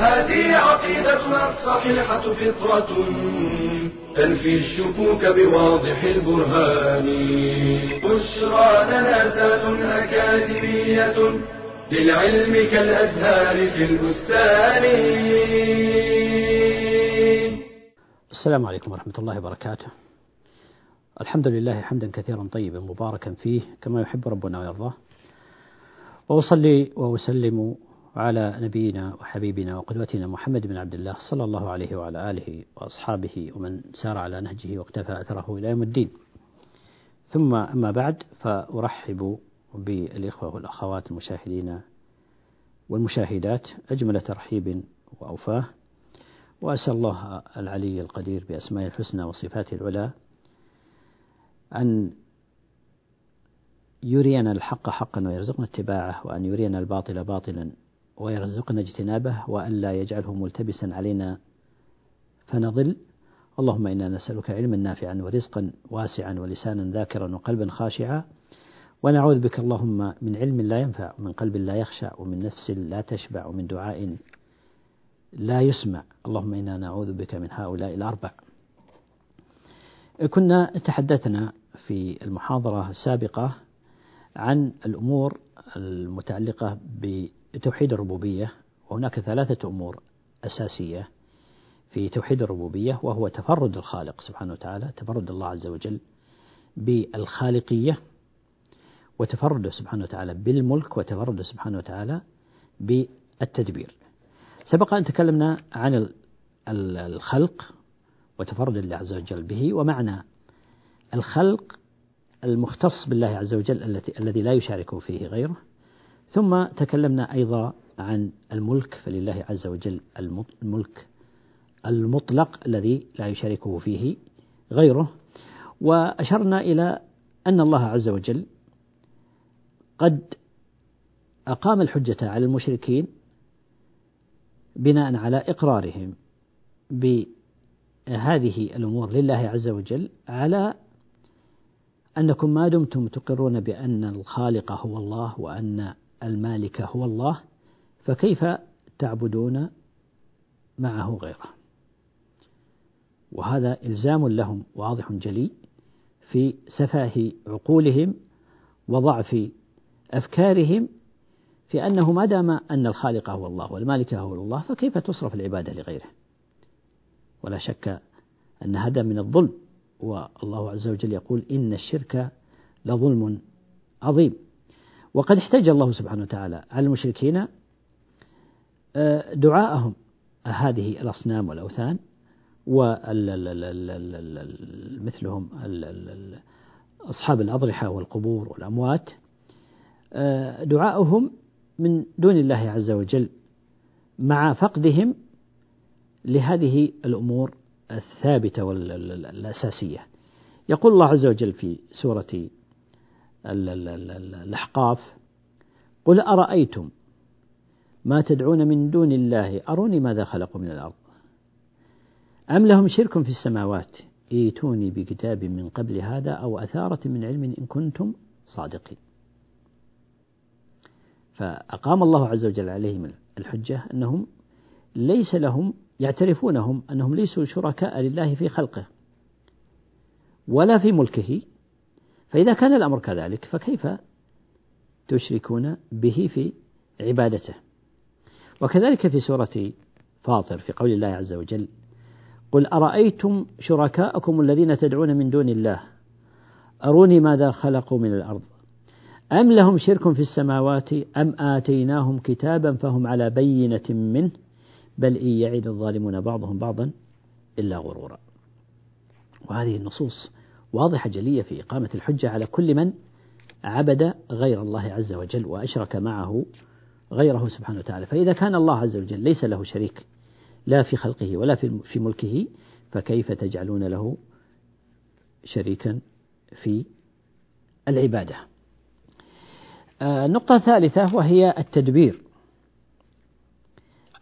هذه عقيدتنا الصحيحة فطرة تنفي الشكوك بواضح البرهان. بشرى لنا ذات أكاديمية للعلم كالأزهار في البستان. السلام عليكم ورحمة الله وبركاته. الحمد لله حمدا كثيرا طيبا مباركا فيه كما يحب ربنا ويرضاه. وأصلي وأسلم على نبينا وحبيبنا وقدوتنا محمد بن عبد الله صلى الله عليه وعلى آله وأصحابه ومن سار على نهجه واقتفى أثره إلى يوم الدين. ثم أما بعد فأرحب بالإخوة والأخوات المشاهدين والمشاهدات أجمل ترحيب وأوفاه وأسأل الله العلي القدير بأسمائه الحسنى وصفاته العلى أن يرينا الحق حقا ويرزقنا اتباعه وأن يرينا الباطل باطلا ويرزقنا اجتنابه وأن لا يجعله ملتبسا علينا. فنضل اللهم إنا نسألك علما نافعا ورزقا واسعا ولسانا ذاكرا وقلبا خاشعا. ونعوذ بك اللهم من علم لا ينفع ومن قلب لا يخشع ومن نفس لا تشبع ومن دعاء لا يسمع. اللهم إنا نعوذ بك من هؤلاء الأربع. كنا تحدثنا في المحاضرة السابقة عن الأمور المتعلقة بتوحيد الربوبية وهناك ثلاثة أمور أساسية في توحيد الربوبية وهو تفرد الخالق سبحانه وتعالى تفرد الله عز وجل بالخالقية وتفرده سبحانه وتعالى بالملك وتفرده سبحانه وتعالى بالتدبير. سبق أن تكلمنا عن الخلق وتفرد الله عز وجل به ومعنى الخلق المختص بالله عز وجل الذي لا يشاركه فيه غيره. ثم تكلمنا أيضا عن الملك فلله عز وجل الملك المطلق الذي لا يشاركه فيه غيره. وأشرنا إلى أن الله عز وجل قد أقام الحجة على المشركين بناء على إقرارهم بهذه الأمور لله عز وجل على أنكم ما دمتم تقرون بأن الخالق هو الله وأن المالك هو الله فكيف تعبدون معه غيره؟ وهذا إلزام لهم واضح جلي في سفاه عقولهم وضعف أفكارهم في أنه ما دام أن الخالق هو الله والمالك هو الله فكيف تصرف العبادة لغيره؟ ولا شك أن هذا من الظلم والله عز وجل يقول إن الشرك لظلم عظيم. وقد احتج الله سبحانه وتعالى على المشركين دعاءهم. هذه الأصنام والأوثان ومثلهم أصحاب الأضرحة والقبور والأموات. دعاؤهم من دون الله عز وجل مع فقدهم لهذه الأمور الثابتة والأساسية يقول الله عز وجل في سورة الأحقاف. قل أرأيتم ما تدعون من دون الله؟ أروني ماذا خلقوا من الأرض؟ أم لهم شرك في السماوات؟ ائتوني بكتاب من قبل هذا أو أثارة من علم إن كنتم صادقين. فأقام الله عز وجل عليهم الحجة أنهم ليس لهم يعترفونهم أنهم ليسوا شركاء لله في خلقه ولا في ملكه. فإذا كان الأمر كذلك فكيف تشركون به في عبادته؟ وكذلك في سورة فاطر في قول الله عز وجل قل أرأيتم شركاءكم الذين تدعون من دون الله؟ أروني ماذا خلقوا من الأرض؟ أم لهم شرك في السماوات أم آتيناهم كتابا فهم على بينة منه؟ بل إن يعد الظالمون بعضهم بعضا إلا غرورا. وهذه النصوص واضحة جلية في إقامة الحجة على كل من عبد غير الله عز وجل وأشرك معه غيره سبحانه وتعالى. فإذا كان الله عز وجل ليس له شريك لا في خلقه ولا في ملكه فكيف تجعلون له شريكا في العبادة؟ آه، النقطة الثالثة وهي التدبير.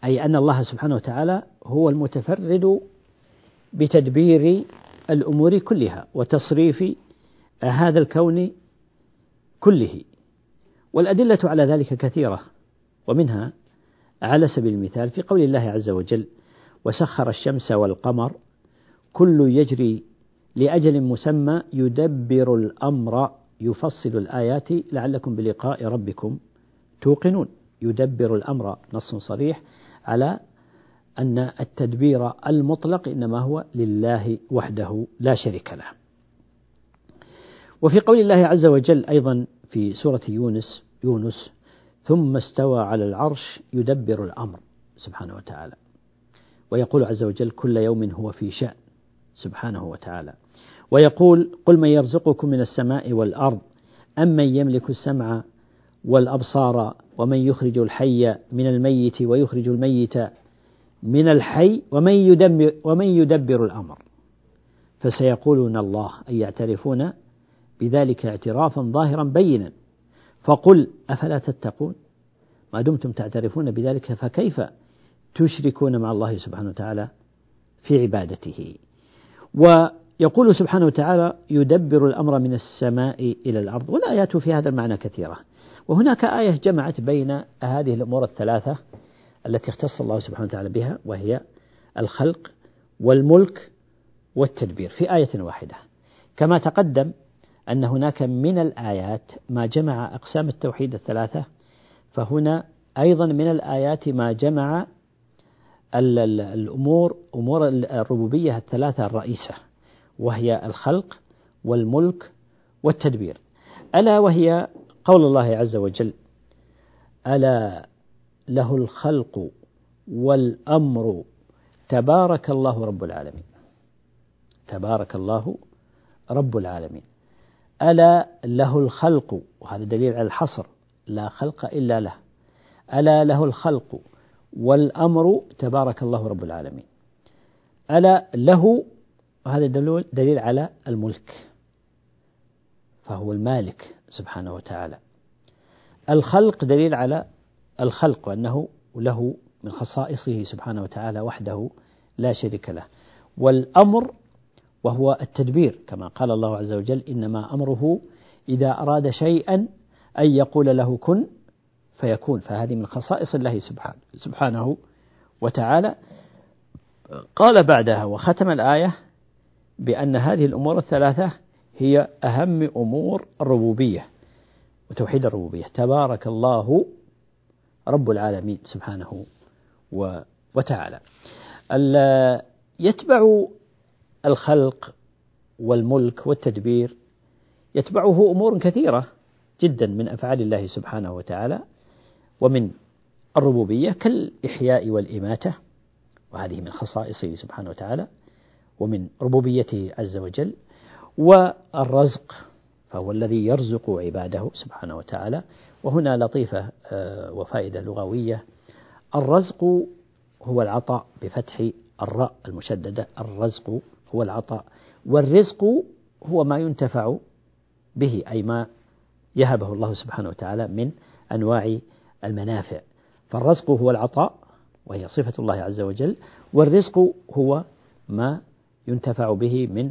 أي أن الله سبحانه وتعالى هو المتفرد بتدبير الأمور كلها وتصريف هذا الكون كله. والأدلة على ذلك كثيرة ومنها على سبيل المثال في قول الله عز وجل وسخر الشمس والقمر كل يجري لأجل مسمى يدبر الأمر يفصل الآيات لعلكم بلقاء ربكم توقنون. يدبر الأمر نص صريح على أن التدبير المطلق إنما هو لله وحده لا شريك له. وفي قول الله عز وجل أيضا في سورة يونس يونس ثم استوى على العرش يدبر الأمر سبحانه وتعالى. ويقول عز وجل كل يوم هو في شأن سبحانه وتعالى. ويقول قل من يرزقكم من السماء والأرض أم من يملك السمع والأبصار ومن يخرج الحي من الميت ويخرج الميت من الحي ومن يدبر, ومن يدبر الأمر. فسيقولون الله أي يعترفون بذلك اعترافا ظاهرا بينا. فقل أفلا تتقون؟ ما دمتم تعترفون بذلك فكيف تشركون مع الله سبحانه وتعالى في عبادته؟ ويقول سبحانه وتعالى يدبر الأمر من السماء إلى الأرض. والآيات في هذا المعنى كثيرة. وهناك آية جمعت بين هذه الأمور الثلاثة التي اختص الله سبحانه وتعالى بها وهي الخلق والملك والتدبير في آية واحدة. كما تقدم أن هناك من الآيات ما جمع أقسام التوحيد الثلاثة فهنا أيضا من الآيات ما جمع الأمور أمور الربوبية الثلاثة الرئيسة وهي الخلق والملك والتدبير. ألا وهي قول الله عز وجل ألا له الخلق والأمر. تبارك الله رب العالمين. تبارك الله رب العالمين. ألا له الخلق وهذا دليل على الحصر لا خلق إلا له. ألا له الخلق والأمر تبارك الله رب العالمين. ألا له وهذا دليل على الملك فهو المالك سبحانه وتعالى. الخلق دليل على الخلق وأنه له من خصائصه سبحانه وتعالى وحده لا شريك له. والأمر وهو التدبير كما قال الله عز وجل إنما أمره إذا أراد شيئا أن يقول له كن فيكون. فهذه من خصائص الله سبحانه, سبحانه وتعالى. قال بعدها وختم الآية بأن هذه الأمور الثلاثة هي أهم أمور الربوبية وتوحيد الربوبية. تبارك الله رب العالمين سبحانه وتعالى. يتبع الخلق والملك والتدبير يتبعه أمور كثيرة جدا من أفعال الله سبحانه وتعالى ومن الربوبية كالإحياء والإماتة وهذه من خصائصه سبحانه وتعالى ومن ربوبيته عز وجل والرزق فهو الذي يرزق عباده سبحانه وتعالى. وهنا لطيفة آه، وفائدة لغوية. الرزق هو العطاء بفتح الراء المشددة. الرزق هو العطاء. والرزق هو ما ينتفع به أي ما يهبه الله سبحانه وتعالى من أنواع المنافع. فالرزق هو العطاء وهي صفة الله عز وجل. والرزق هو ما ينتفع به من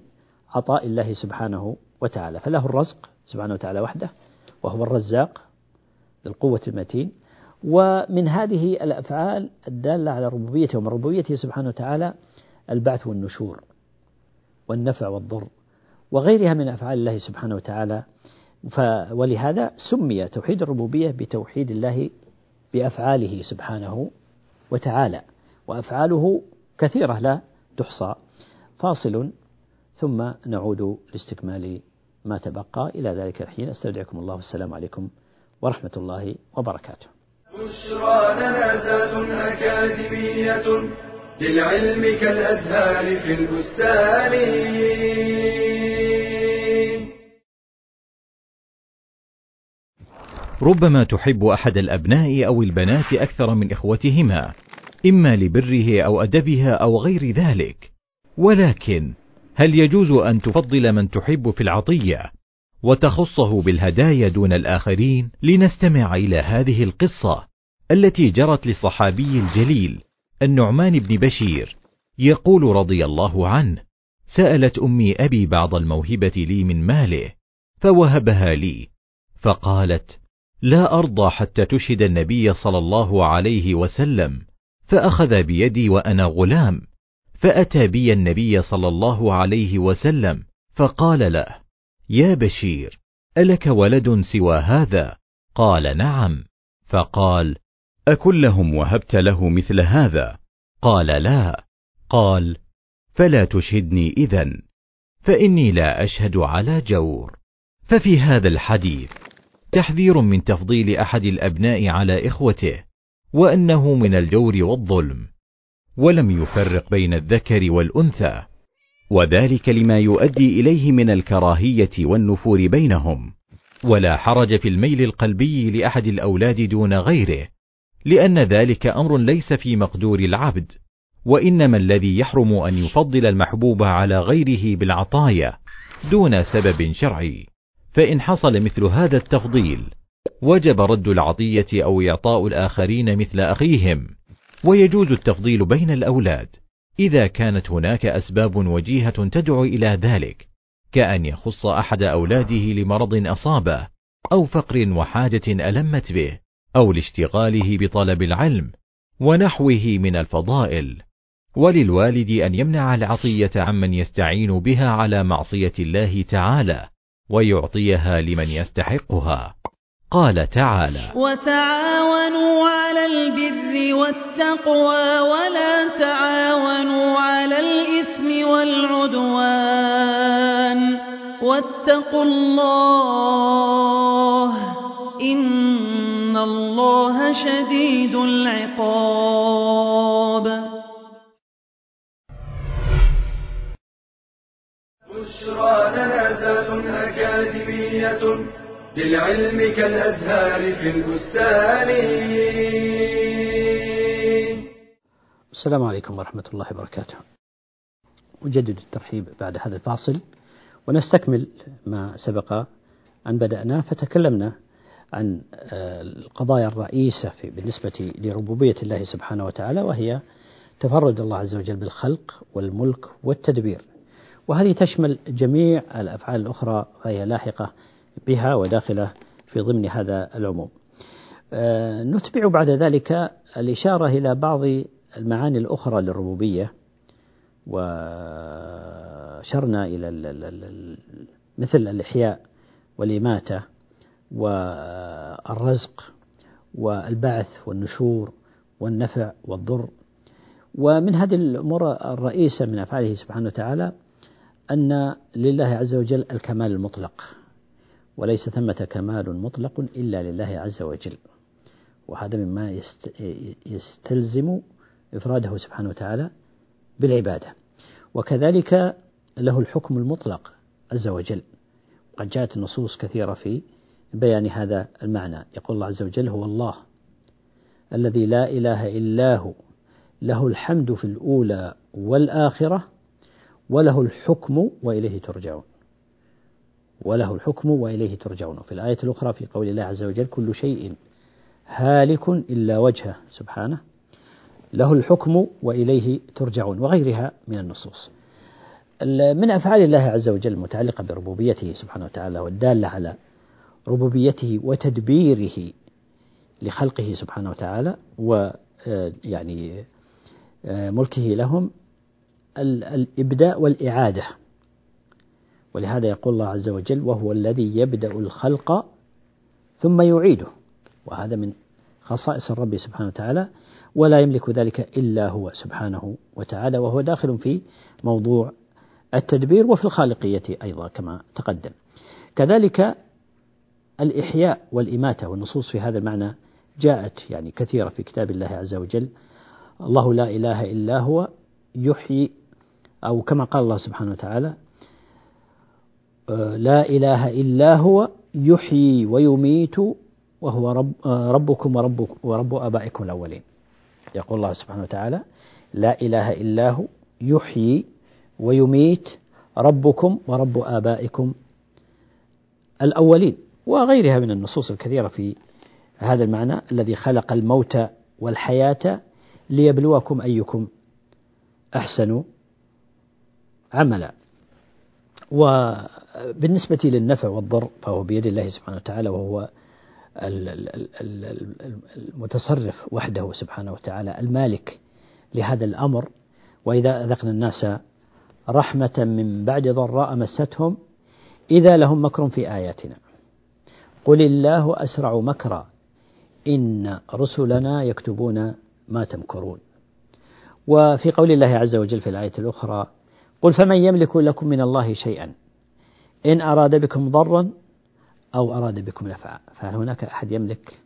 عطاء الله سبحانه وتعالى. فله الرزق سبحانه وتعالى وحده وهو الرزاق بالقوة المتين. ومن هذه الأفعال الدالة على ربوبيته ومن ربوبيته سبحانه وتعالى البعث والنشور والنفع والضر وغيرها من أفعال الله سبحانه وتعالى. ولهذا سمي توحيد الربوبية بتوحيد الله بأفعاله سبحانه وتعالى. وأفعاله كثيرة لا تحصى. فاصل ثم نعود لاستكمال ما تبقى. إلى ذلك الحين أستودعكم الله. والسلام عليكم ورحمة الله وبركاته. بشرى لنا أكاديمية للعلم كالأزهار في البستان. ربما تحب أحد الأبناء أو البنات أكثر من إخوتهما إما لبره أو أدبها أو غير ذلك. ولكن هل يجوز أن تفضل من تحب في العطية وتخصه بالهدايا دون الآخرين؟ لنستمع إلى هذه القصة التي جرت للصحابي الجليل النعمان بن بشير يقول رضي الله عنه سألت أمي أبي بعض الموهبة لي من ماله فوهبها لي فقالت لا أرضى حتى تشهد النبي صلى الله عليه وسلم فأخذ بيدي وأنا غلام. فأتى بي النبي صلى الله عليه وسلم فقال له يا بشير ألك ولد سوى هذا؟ قال نعم. فقال أكلهم وهبت له مثل هذا؟ قال لا. قال فلا تشهدني اذا فإني لا أشهد على جور. ففي هذا الحديث تحذير من تفضيل أحد الأبناء على إخوته وأنه من الجور والظلم. ولم يفرق بين الذكر والأنثى. وذلك لما يؤدي إليه من الكراهية والنفور بينهم. ولا حرج في الميل القلبي لأحد الأولاد دون غيره لأن ذلك أمر ليس في مقدور العبد وإنما الذي يحرم أن يفضل المحبوب على غيره بالعطايا دون سبب شرعي. فإن حصل مثل هذا التفضيل وجب رد العطية أو إعطاء الآخرين مثل أخيهم. ويجوز التفضيل بين الأولاد. إذا كانت هناك أسباب وجيهة تدعو إلى ذلك كأن يخص أحد أولاده لمرض أصابه أو فقر وحاجة ألمت به أو لاشتغاله بطلب العلم ونحوه من الفضائل. وللوالد أن يمنع العطية عمن يستعين بها على معصية الله تعالى ويعطيها لمن يستحقها. قال تعالى وتعاونوا على البر والتقوى ولا تعاونوا على الإثم والعدوان واتقوا الله إن الله شديد العقاب. بشرى لنا ذات أكاديمية للعلم كالأزهار في البستان. السلام عليكم ورحمة الله وبركاته. أجدد الترحيب بعد هذا الفاصل ونستكمل ما سبق أن بدأنا فتكلمنا عن آه، القضايا الرئيسة في بالنسبة لربوبية الله سبحانه وتعالى وهي تفرد الله عز وجل بالخلق والملك والتدبير. وهذه تشمل جميع الأفعال الأخرى وهي لاحقة بها وداخلة في ضمن هذا العموم. آه، نتبع بعد ذلك الإشارة إلى بعض المعاني الأخرى للربوبية وشرنا إلى مثل الإحياء والإماتة والرزق والبعث والنشور والنفع والضر. ومن هذه الأمور الرئيسة من أفعاله سبحانه وتعالى أن لله عز وجل الكمال المطلق. وليس ثمة كمال مطلق إلا لله عز وجل. وهذا مما يستلزم إفراده سبحانه وتعالى بالعبادة. وكذلك له الحكم المطلق عز وجل. قد جاءت النصوص كثيرة في بيان هذا المعنى. يقول الله عز وجل هو الله الذي لا إله إلا هو. له الحمد في الأولى والآخرة وله الحكم وإليه ترجعون. وله الحكم وإليه ترجعون. في الآية الأخرى في قول الله عز وجل كل شيء هالك إلا وجهه سبحانه. له الحكم وإليه ترجعون وغيرها من النصوص. من أفعال الله عز وجل المتعلقة بربوبيته سبحانه وتعالى والدالة على ربوبيته وتدبيره لخلقه سبحانه وتعالى ويعني آه، ملكه لهم الإبداء والإعادة. ولهذا يقول الله عز وجل وهو الذي يبدأ الخلق ثم يعيده. وهذا من خصائص الرب سبحانه وتعالى ولا يملك ذلك إلا هو سبحانه وتعالى وهو داخل في موضوع التدبير وفي الخالقية أيضا كما تقدم. كذلك الإحياء والإماتة والنصوص في هذا المعنى جاءت يعني كثيرة في كتاب الله عز وجل. الله لا إله إلا هو يحيي أو كما قال الله سبحانه وتعالى لا إله إلا هو يحيي ويميت وهو رب آه، ربكم ورب ورب آبائكم الأولين. يقول الله سبحانه وتعالى لا إله إلا هو يحيي ويميت ربكم ورب آبائكم الأولين وغيرها من النصوص الكثيرة في هذا المعنى الذي خلق الموت والحياة ليبلوكم أيكم أحسن عملا. وبالنسبة للنفع والضر فهو بيد الله سبحانه وتعالى وهو المتصرف وحده سبحانه وتعالى المالك لهذا الأمر. وإذا أذقنا الناس رحمة من بعد ضراء مستهم إذا لهم مكر في آياتنا. قل الله أسرع مكرا إن رسلنا يكتبون ما تمكرون. وفي قول الله عز وجل في الآية الأخرى قل فمن يملك لكم من الله شيئا؟ إن أراد بكم ضرا أو أراد بكم نفعا. فهل هناك أحد يملك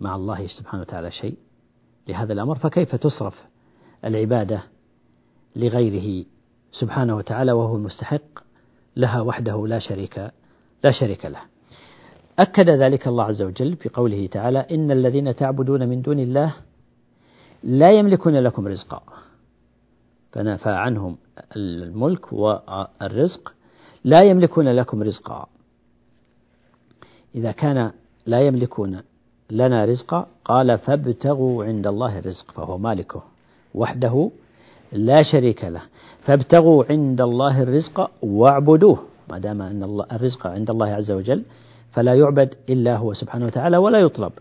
مع الله سبحانه وتعالى شيء لهذا الأمر؟ فكيف تصرف العبادة لغيره سبحانه وتعالى وهو المستحق لها وحده لا شريك لا شريك له؟ أكد ذلك الله عز وجل في قوله تعالى إن الذين تعبدون من دون الله لا يملكون لكم رزقا. فنفى عنهم الملك والرزق لا يملكون لكم رزقا. إذا كان لا يملكون لنا رزقا قال فابتغوا عند الله الرزق فهو مالكه وحده لا شريك له. فابتغوا عند الله الرزق واعبدوه ما دام أن الله الرزق عند الله عز وجل فلا يعبد إلا هو سبحانه وتعالى ولا يطلب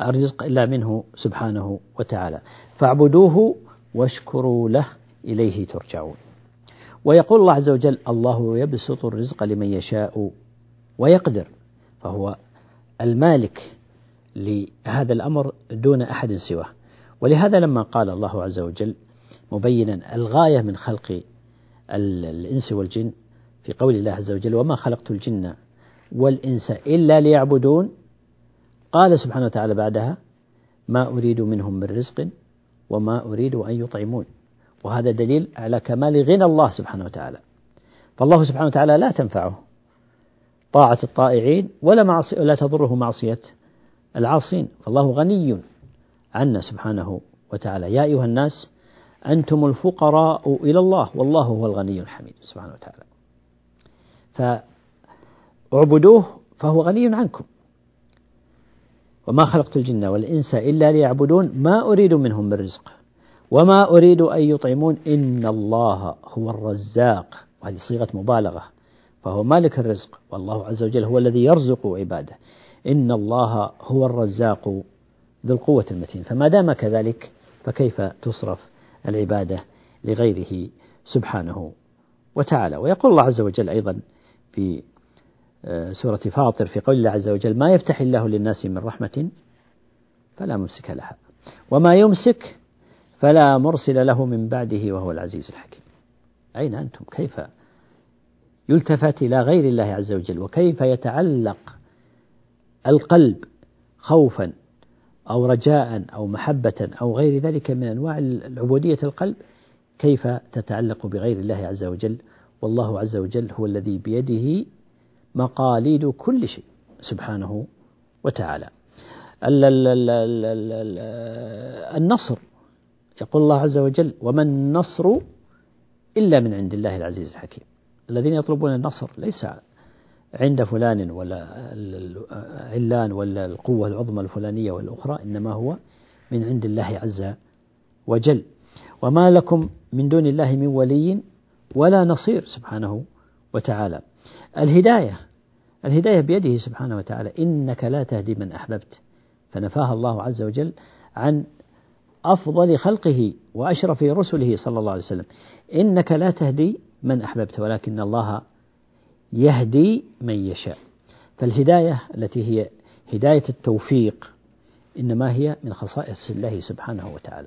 الرزق إلا منه سبحانه وتعالى. فاعبدوه واشكروا له. إليه ترجعون. ويقول الله عز وجل الله يبسط الرزق لمن يشاء ويقدر فهو المالك لهذا الأمر دون أحد سواه. ولهذا لما قال الله عز وجل مبينا الغاية من خلق الإنس والجن في قول الله عز وجل وما خلقت الجن والإنس إلا ليعبدون قال سبحانه وتعالى بعدها ما أريد منهم من رزق وما أريد أن يطعمون. وهذا دليل على كمال غنى الله سبحانه وتعالى. فالله سبحانه وتعالى لا تنفعه. طاعة الطائعين ولا معصي لا تضره معصية العاصين. فالله غني عنا سبحانه وتعالى. يا أيها الناس أنتم الفقراء إلى الله والله هو الغني الحميد سبحانه وتعالى. فاعبدوه فهو غني عنكم. وما خلقت الجن والإنس إلا ليعبدون ما أريد منهم من رزق. وما أريد أن يطعمون إن الله هو الرزاق. وهذه صيغة مبالغة. فهو مالك الرزق. والله عز وجل هو الذي يرزق عباده. إن الله هو الرزاق ذو القوة المتين. فما دام كذلك فكيف تصرف العبادة لغيره سبحانه وتعالى؟ ويقول الله عز وجل أيضا في آه، سورة فاطر في قول الله عز وجل ما يفتح الله للناس من رحمة فلا ممسك لها. وما يمسك فلا مرسل له من بعده وهو العزيز الحكيم. أين أنتم؟ كيف يلتفت إلى غير الله عز وجل؟ وكيف يتعلق القلب خوفا أو رجاء أو محبة أو غير ذلك من أنواع العبودية القلب؟ كيف تتعلق بغير الله عز وجل؟ والله عز وجل هو الذي بيده مقاليد كل شيء سبحانه وتعالى. النصر يقول الله عز وجل وما النصر إلا من عند الله العزيز الحكيم. الذين يطلبون النصر ليس عند فلان ولا علان ولا القوة العظمى الفلانية والأخرى إنما هو من عند الله عز وجل. وما لكم من دون الله من ولي ولا نصير سبحانه وتعالى. الهداية الهداية بيده سبحانه وتعالى. إنك لا تهدي من أحببت. فنفاها الله عز وجل عن أفضل خلقه وأشرف رسله صلى الله عليه وسلم. إنك لا تهدي من أحببت ولكن الله يهدي من يشاء. فالهداية التي هي هداية التوفيق إنما هي من خصائص الله سبحانه وتعالى.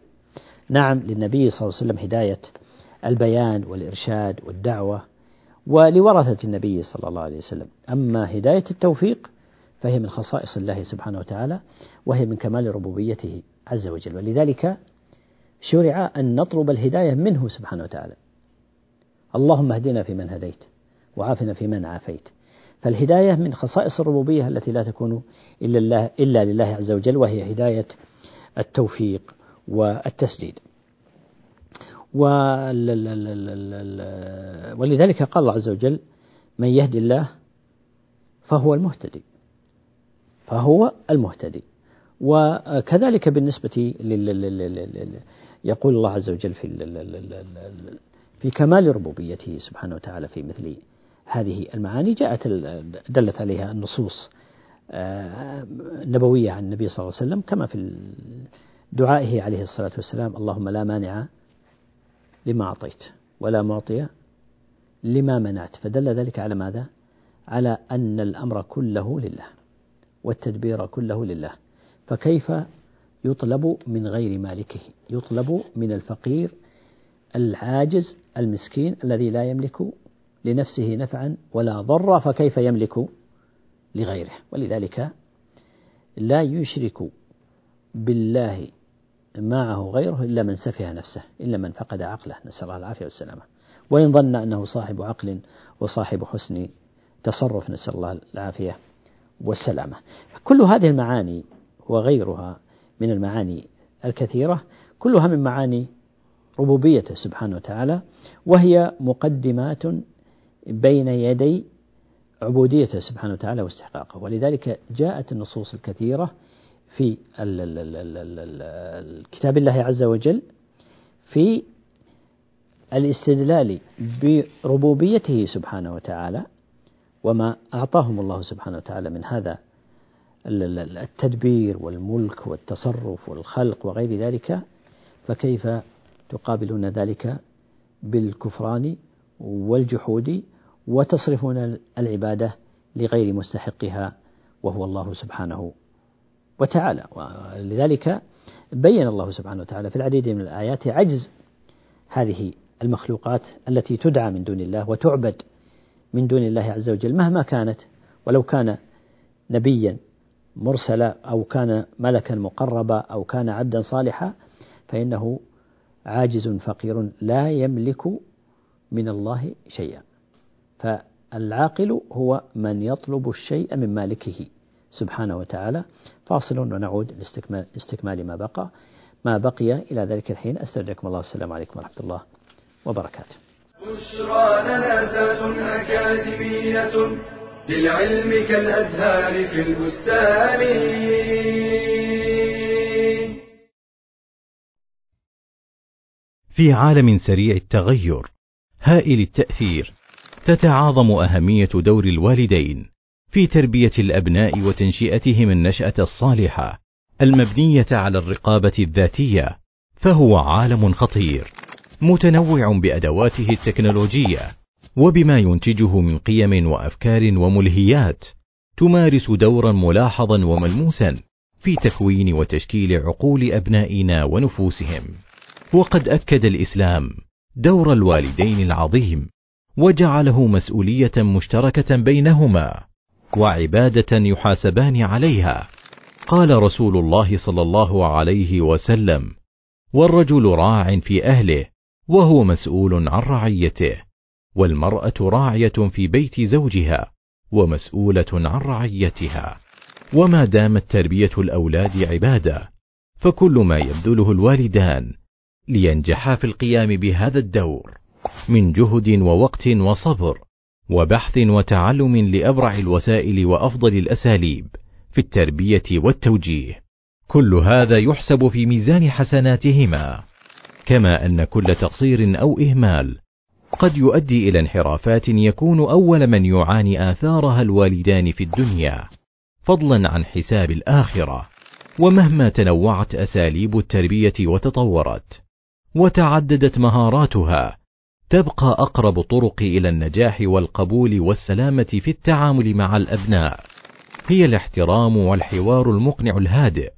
نعم للنبي صلى الله عليه وسلم هداية البيان والإرشاد والدعوة ولورثة النبي صلى الله عليه وسلم. أما هداية التوفيق فهي من خصائص الله سبحانه وتعالى وهي من كمال ربوبيته. عز وجل. ولذلك شرع أن نطلب الهداية منه سبحانه وتعالى. اللهم اهدنا فيمن هديت وعافنا فيمن عافيت. فالهداية من خصائص الربوبية التي لا تكون إلا, الله إلا لله عز وجل وهي هداية التوفيق والتسديد. ولذلك قال الله عز وجل من يهدي الله فهو المهتدي. فهو المهتدي. وكذلك بالنسبة يقول الله عز وجل في في كمال ربوبيته سبحانه وتعالى في مثل هذه المعاني جاءت دلت عليها النصوص النبوية عن النبي صلى الله عليه وسلم كما في دعائه عليه الصلاة والسلام اللهم لا مانع لما أعطيت ولا معطي لما منعت فدل ذلك على ماذا؟ على أن الأمر كله لله والتدبير كله لله فكيف يطلب من غير مالكه؟ يطلب من الفقير العاجز المسكين الذي لا يملك لنفسه نفعا ولا ضرا فكيف يملك لغيره؟ ولذلك لا يشرك بالله معه غيره إلا من سفه نفسه إلا من فقد عقله. نسأل الله العافية والسلامة. وإن ظن أنه صاحب عقل وصاحب حسن تصرف نسأل الله العافية والسلامة. كل هذه المعاني وغيرها من المعاني الكثيرة كلها من معاني ربوبيته سبحانه وتعالى وهي مقدمات بين يدي عبوديته سبحانه وتعالى واستحقاقه. ولذلك جاءت النصوص الكثيرة في كتاب الله عز وجل في الاستدلال بربوبيته سبحانه وتعالى وما أعطاهم الله سبحانه وتعالى من هذا التدبير والملك والتصرف والخلق وغير ذلك فكيف تقابلون ذلك بالكفران والجحود وتصرفون العبادة لغير مستحقها وهو الله سبحانه وتعالى؟ ولذلك بين الله سبحانه وتعالى في العديد من الآيات عجز هذه المخلوقات التي تدعى من دون الله وتعبد من دون الله عز وجل مهما كانت. ولو كان نبيا مرسلا أو كان ملكا مقربا أو كان عبدا صالحا فإنه عاجز فقير لا يملك من الله شيئا. فالعاقل هو من يطلب الشيء من مالكه سبحانه وتعالى. فاصل ونعود لاستكمال ما بقى. ما بقي إلى ذلك الحين. أستودعكم الله. والسلام عليكم ورحمة الله وبركاته. بشرى أكاديمية للعلم كالأزهار في البستان. في عالم سريع التغير هائل التأثير تتعاظم أهمية دور الوالدين في تربية الأبناء وتنشئتهم النشأة الصالحة المبنية على الرقابة الذاتية فهو عالم خطير متنوع بأدواته التكنولوجية. وبما ينتجه من قيم وأفكار وملهيات تمارس دورا ملاحظا وملموسا في تكوين وتشكيل عقول أبنائنا ونفوسهم. وقد أكد الإسلام دور الوالدين العظيم وجعله مسؤولية مشتركة بينهما وعبادة يحاسبان عليها. قال رسول الله صلى الله عليه وسلم والرجل راع في أهله وهو مسؤول عن رعيته. والمرأة راعية في بيت زوجها ومسؤولة عن رعيتها. وما دامت تربية الأولاد عبادة فكل ما يبذله الوالدان لينجحا في القيام بهذا الدور من جهد ووقت وصبر وبحث وتعلم لأبرع الوسائل وأفضل الأساليب في التربية والتوجيه. كل هذا يحسب في ميزان حسناتهما كما أن كل تقصير أو إهمال قد يؤدي إلى انحرافات يكون أول من يعاني آثارها الوالدان في الدنيا فضلا عن حساب الآخرة ومهما تنوعت أساليب التربية وتطورت وتعددت مهاراتها تبقى أقرب طرق إلى النجاح والقبول والسلامة في التعامل مع الأبناء. هي الاحترام والحوار المقنع الهادئ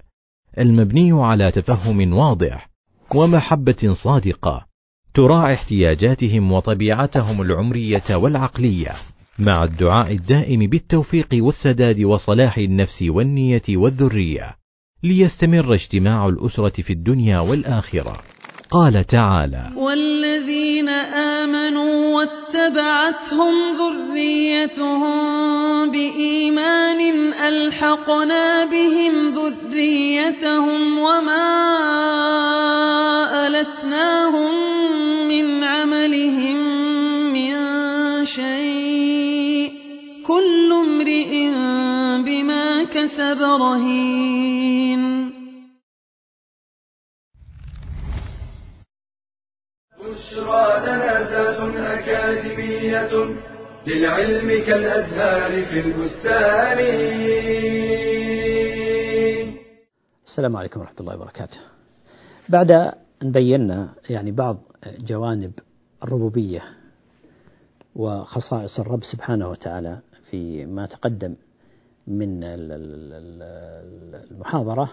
المبني على تفهم واضح ومحبة صادقة. تراعي احتياجاتهم وطبيعتهم العمرية والعقلية مع الدعاء الدائم بالتوفيق والسداد وصلاح النفس والنية والذرية ليستمر اجتماع الأسرة في الدنيا والآخرة. قال تعالى والذين آمنوا واتبعتهم ذريتهم بإيمان ألحقنا بهم ذريتهم وما ألتناهم شيء. كل امرئ بما كسب رهين. بشرى لنا ذات أكاديمية للعلم كالأزهار في البستان. السلام عليكم ورحمة الله وبركاته. بعد أن بينا يعني بعض جوانب الربوبية وخصائص الرب سبحانه وتعالى في ما تقدم من المحاضرة.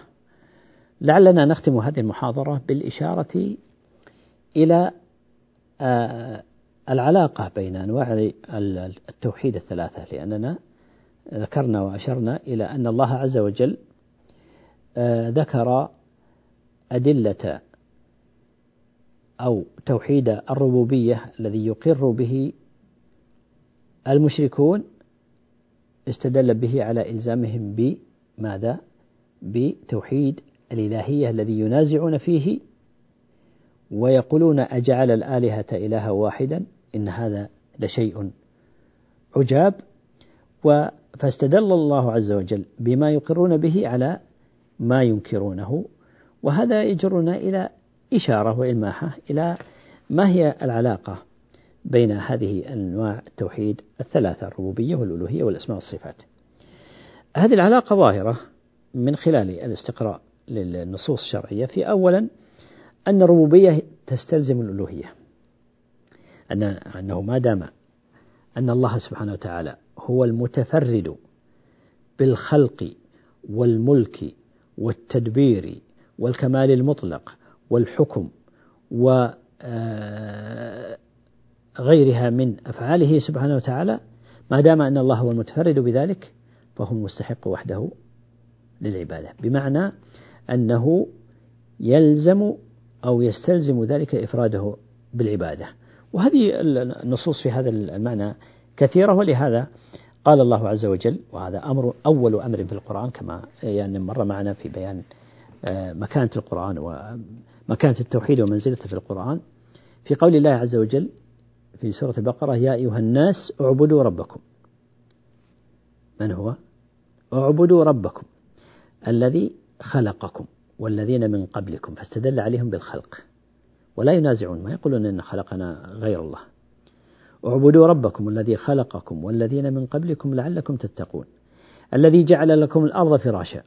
لعلنا نختم هذه المحاضرة بالإشارة إلى آه، العلاقة بين أنواع التوحيد الثلاثة لأننا ذكرنا وأشرنا إلى أن الله عز وجل آه، ذكر أدلة أو توحيد الربوبية الذي يقر به المشركون استدل به على إلزامهم بماذا؟ بتوحيد الإلهية الذي ينازعون فيه ويقولون أجعل الآلهة إلها واحدا إن هذا لشيء عجاب فاستدل الله عز وجل بما يقرون به على ما ينكرونه وهذا يجرنا إلى إشارة وإلماحة إلى ما هي العلاقة بين هذه أنواع التوحيد الثلاثة الربوبية والألوهية والأسماء والصفات. هذه العلاقة ظاهرة من خلال الاستقراء للنصوص الشرعية في أولا أن الربوبية تستلزم الألوهية. أن أنه ما دام أن الله سبحانه وتعالى هو المتفرد بالخلق والملك والتدبير والكمال المطلق والحكم وغيرها آه، من أفعاله سبحانه وتعالى ما دام أن الله هو المتفرد بذلك فهو المستحق وحده للعبادة. بمعنى أنه يلزم أو يستلزم ذلك إفراده بالعبادة. وهذه النصوص في هذا المعنى كثيرة ولهذا قال الله عز وجل وهذا أمر أول أمر في القرآن كما يعني مر معنا في بيان آه، مكانة القرآن ومكانة التوحيد ومنزلته في القرآن. في قول الله عز وجل في سورة البقرة يا أيها الناس اعبدوا ربكم. من هو؟ اعبدوا ربكم الذي خلقكم والذين من قبلكم فاستدل عليهم بالخلق. ولا ينازعون ما يقولون إن خلقنا غير الله. اعبدوا ربكم الذي خلقكم والذين من قبلكم لعلكم تتقون الذي جعل لكم الأرض فراشا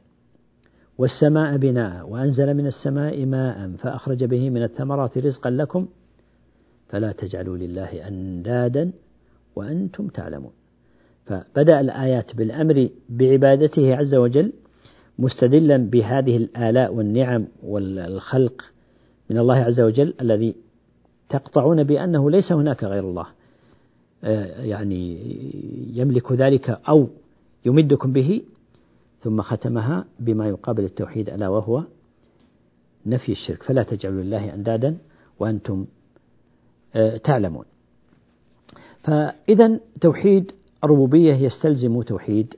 والسماء بناء وأنزل من السماء ماء فأخرج به من الثمرات رزقا لكم فلا تجعلوا لله أندادا وأنتم تعلمون. فبدأ الآيات بالأمر بعبادته عز وجل مستدلا بهذه الآلاء والنعم والخلق من الله عز وجل الذي تقطعون بأنه ليس هناك غير الله. آه، يعني يملك ذلك أو يمدكم به ثم ختمها بما يقابل التوحيد ألا وهو نفي الشرك. فلا تجعلوا لله أندادا وأنتم تعلمون. فإذا توحيد الربوبية يستلزم توحيد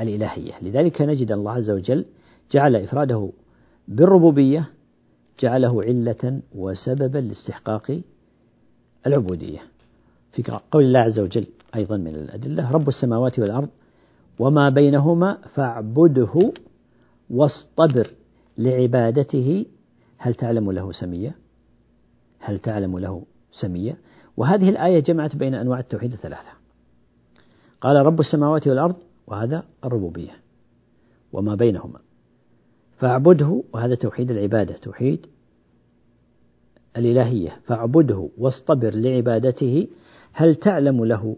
الإلهية. لذلك نجد الله عز وجل جعل إفراده بالربوبية جعله علة وسببا لاستحقاق العبودية. في قول الله عز وجل أيضا من الأدلة رب السماوات والأرض وما بينهما فاعبده واصطبر لعبادته. هل تعلم له سمية؟ هل تعلم له سمية؟ وهذه الآية جمعت بين أنواع التوحيد الثلاثة. قال رب السماوات والأرض وهذا الربوبية وما بينهما. فاعبده وهذا توحيد العبادة توحيد الإلهية. فاعبده واصطبر لعبادته هل تعلم له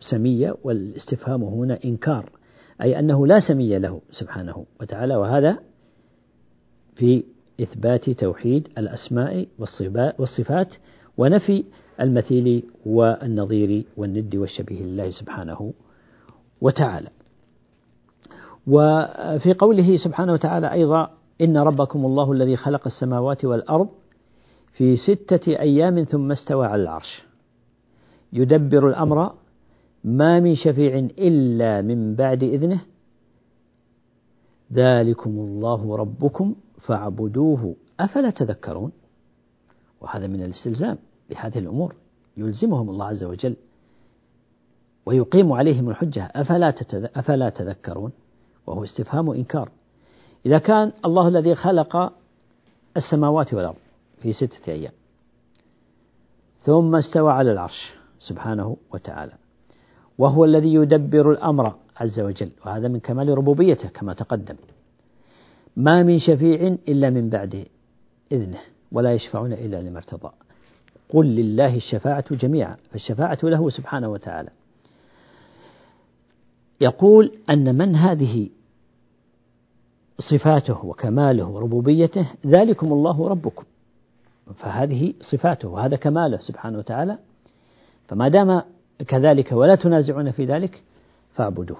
سمية؟ والاستفهام هنا إنكار أي أنه لا سمي له سبحانه وتعالى. وهذا في إثبات توحيد الأسماء والصفات ونفي المثيل والنظير والند والشبيه لله سبحانه وتعالى. وفي قوله سبحانه وتعالى أيضا إن ربكم الله الذي خلق السماوات والأرض في ستة أيام ثم استوى على العرش. يدبر الأمر ما من شفيع إلا من بعد إذنه. ذلكم الله ربكم فاعبدوه. أفلا تذكرون؟ وهذا من الاستلزام بهذه الأمور. يلزمهم الله عز وجل ويقيم عليهم الحجة. أفلا, أفلا تذكرون؟ وهو استفهام إنكار. إذا كان الله الذي خلق السماوات والأرض في ستة أيام ثم استوى على العرش سبحانه وتعالى وهو الذي يدبر الأمر عز وجل. وهذا من كمال ربوبيته كما تقدم. ما من شفيع إلا من بعد إذنه ولا يشفعون إلا لما ارتضى. قل لله الشفاعة جميعا فالشفاعة له سبحانه وتعالى. يقول أن من هذه صفاته وكماله وربوبيته ذلكم الله ربكم. فهذه صفاته وهذا كماله سبحانه وتعالى. فما دام كذلك ولا تنازعون في ذلك فاعبدوه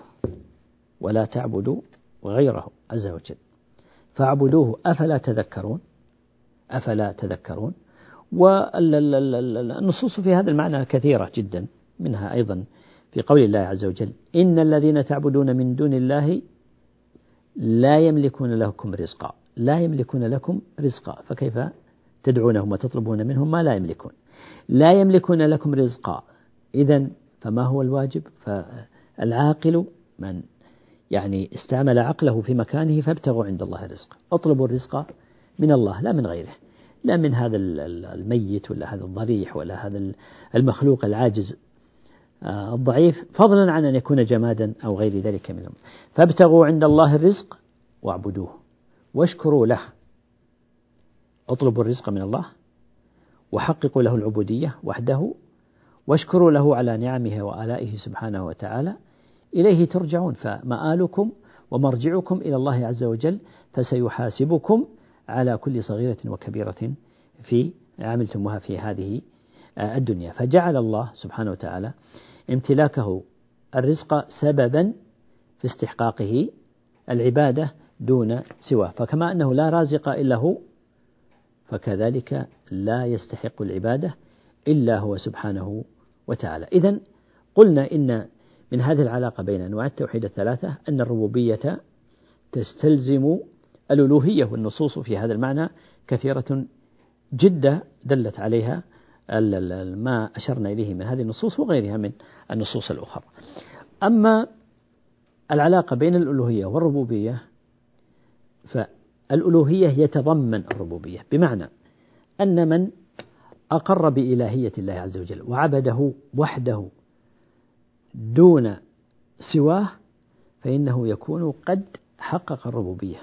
ولا تعبدوا غيره عز وجل. فاعبدوه أفلا تذكرون؟ أفلا تذكرون؟ والنصوص في هذا المعنى كثيرة جدا منها أيضا في قول الله عز وجل إن الذين تعبدون من دون الله لا يملكون لكم رزقا لا يملكون لكم رزقا فكيف تدعونهم وتطلبون منهم ما لا يملكون؟ لا يملكون لكم رزقا إذا فما هو الواجب؟ فالعاقل من يعني استعمل عقله في مكانه فابتغوا عند الله الرزق. اطلبوا الرزق من الله لا من غيره. لا من هذا الميت ولا هذا الضريح ولا هذا المخلوق العاجز آه، الضعيف فضلا عن أن يكون جمادا أو غير ذلك منهم فابتغوا عند الله الرزق واعبدوه واشكروا له. اطلبوا الرزق من الله وحققوا له العبودية وحده واشكروا له على نعمه وآلائه سبحانه وتعالى. إليه ترجعون فمآلكم ومرجعكم إلى الله عز وجل فسيحاسبكم على كل صغيرة وكبيرة في عملتموها في هذه الدنيا. فجعل الله سبحانه وتعالى امتلاكه الرزق سببا في استحقاقه العبادة دون سواه. فكما أنه لا رازق إلا هو فكذلك لا يستحق العبادة إلا هو سبحانه وتعالى. إذا قلنا إن من هذه العلاقة بين أنواع التوحيد الثلاثة أن الربوبية تستلزم الألوهية والنصوص في هذا المعنى كثيرة جدا دلت عليها ما أشرنا إليه من هذه النصوص وغيرها من النصوص الأخرى. أما العلاقة بين الألوهية والربوبية فالألوهية يتضمن الربوبية بمعنى أن من أقر بإلهية الله عز وجل وعبده وحده دون سواه فإنه يكون قد حقق الربوبية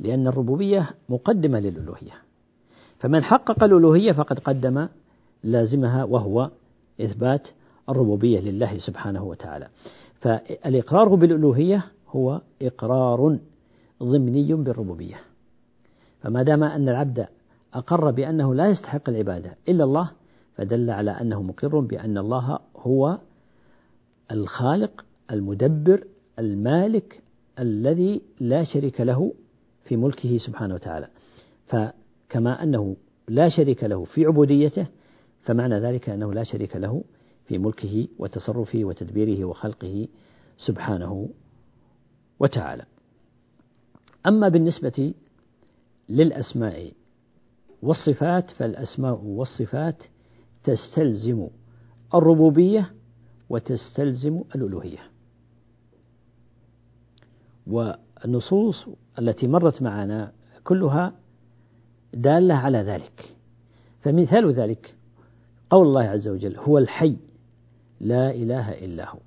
لأن الربوبية مقدمة للألوهية. فمن حقق الألوهية فقد قدم لازمها وهو إثبات الربوبية لله سبحانه وتعالى. فالإقرار بالألوهية هو إقرار ضمني بالربوبية. فما دام أن العبد أقر بأنه لا يستحق العبادة إلا الله فدل على أنه مقر بأن الله هو الخالق المدبر المالك الذي لا شريك له في ملكه سبحانه وتعالى. فكما أنه لا شريك له في عبوديته فمعنى ذلك أنه لا شريك له في ملكه وتصرفه وتدبيره وخلقه سبحانه وتعالى. أما بالنسبة للأسماء والصفات فالأسماء والصفات تستلزم الربوبية وتستلزم الألوهية. والنصوص التي مرت معنا كلها دالة على ذلك. فمثال ذلك قول الله عز وجل هو الحي لا إله إلا هو.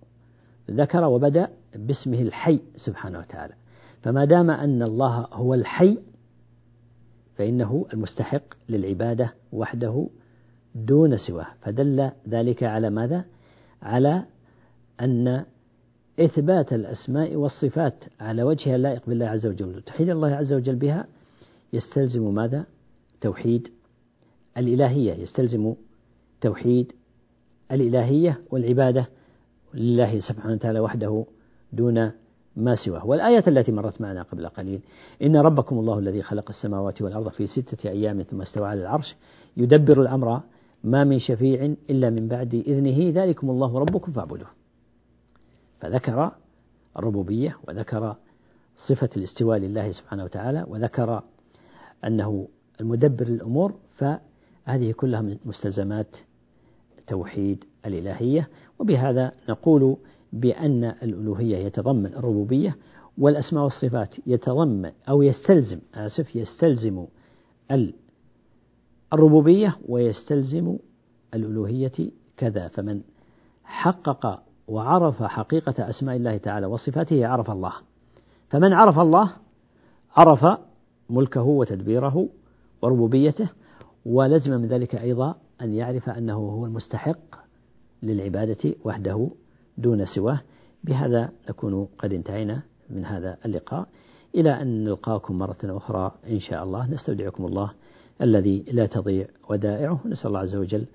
ذكر وبدأ باسمه الحي سبحانه وتعالى. فما دام أن الله هو الحي فإنه المستحق للعبادة وحده دون سواه. فدل ذلك على ماذا؟ على أن إثبات الأسماء والصفات على وجهها اللائق بالله عز وجل. توحيد الله عز وجل بها يستلزم ماذا؟ توحيد الإلهية. يستلزم توحيد الإلهية والعبادة لله سبحانه وتعالى وحده دون ما سواه. والآية التي مرت معنا قبل قليل إن ربكم الله الذي خلق السماوات والأرض في ستة أيام ثم استوى على العرش يدبر الأمر ما من شفيع إلا من بعد إذنه ذلكم الله ربكم فاعبدوه. فذكر الربوبية وذكر صفة الاستواء لله سبحانه وتعالى وذكر أنه المدبر للأمور فهذه كلها من مستلزمات توحيد الإلهية. وبهذا نقول بأن الألوهية يتضمن الربوبية والأسماء والصفات يتضمن أو يستلزم آسف يستلزم الربوبية ويستلزم الألوهية كذا فمن حقق وعرف حقيقة أسماء الله تعالى وصفاته عرف الله. فمن عرف الله عرف ملكه وتدبيره وربوبيته ولزم من ذلك أيضا أن يعرف أنه هو المستحق للعبادة وحده دون سواه. بهذا نكون قد انتهينا من هذا اللقاء. إلى أن نلقاكم مرة أخرى إن شاء الله. نستودعكم الله. الذي لا تضيع ودائعه. نسأل الله عز وجل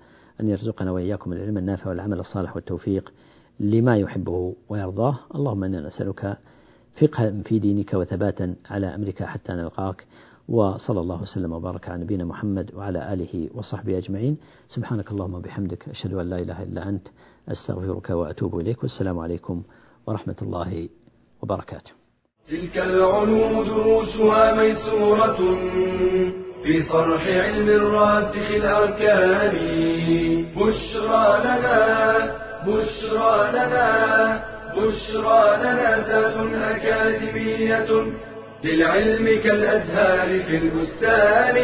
أن يرزقنا وإياكم العلم النافع والعمل الصالح والتوفيق لما يحبه ويرضاه. اللهم إنا نسألك فقها في دينك وثباتا على أمرك حتى نلقاك. وصلى الله وسلم وبارك على نبينا محمد وعلى آله وصحبه أجمعين. سبحانك اللهم وبحمدك أشهد أن لا إله إلا أنت أستغفرك وأتوب إليك. والسلام عليكم ورحمة الله وبركاته. تلك العلوم دروسها ميسورة. في صرح علم الراسخ الأركان. بشرى لنا بشرى لنا بشرى لنا ذات أكاديمية للعلم كالأزهار في البستان.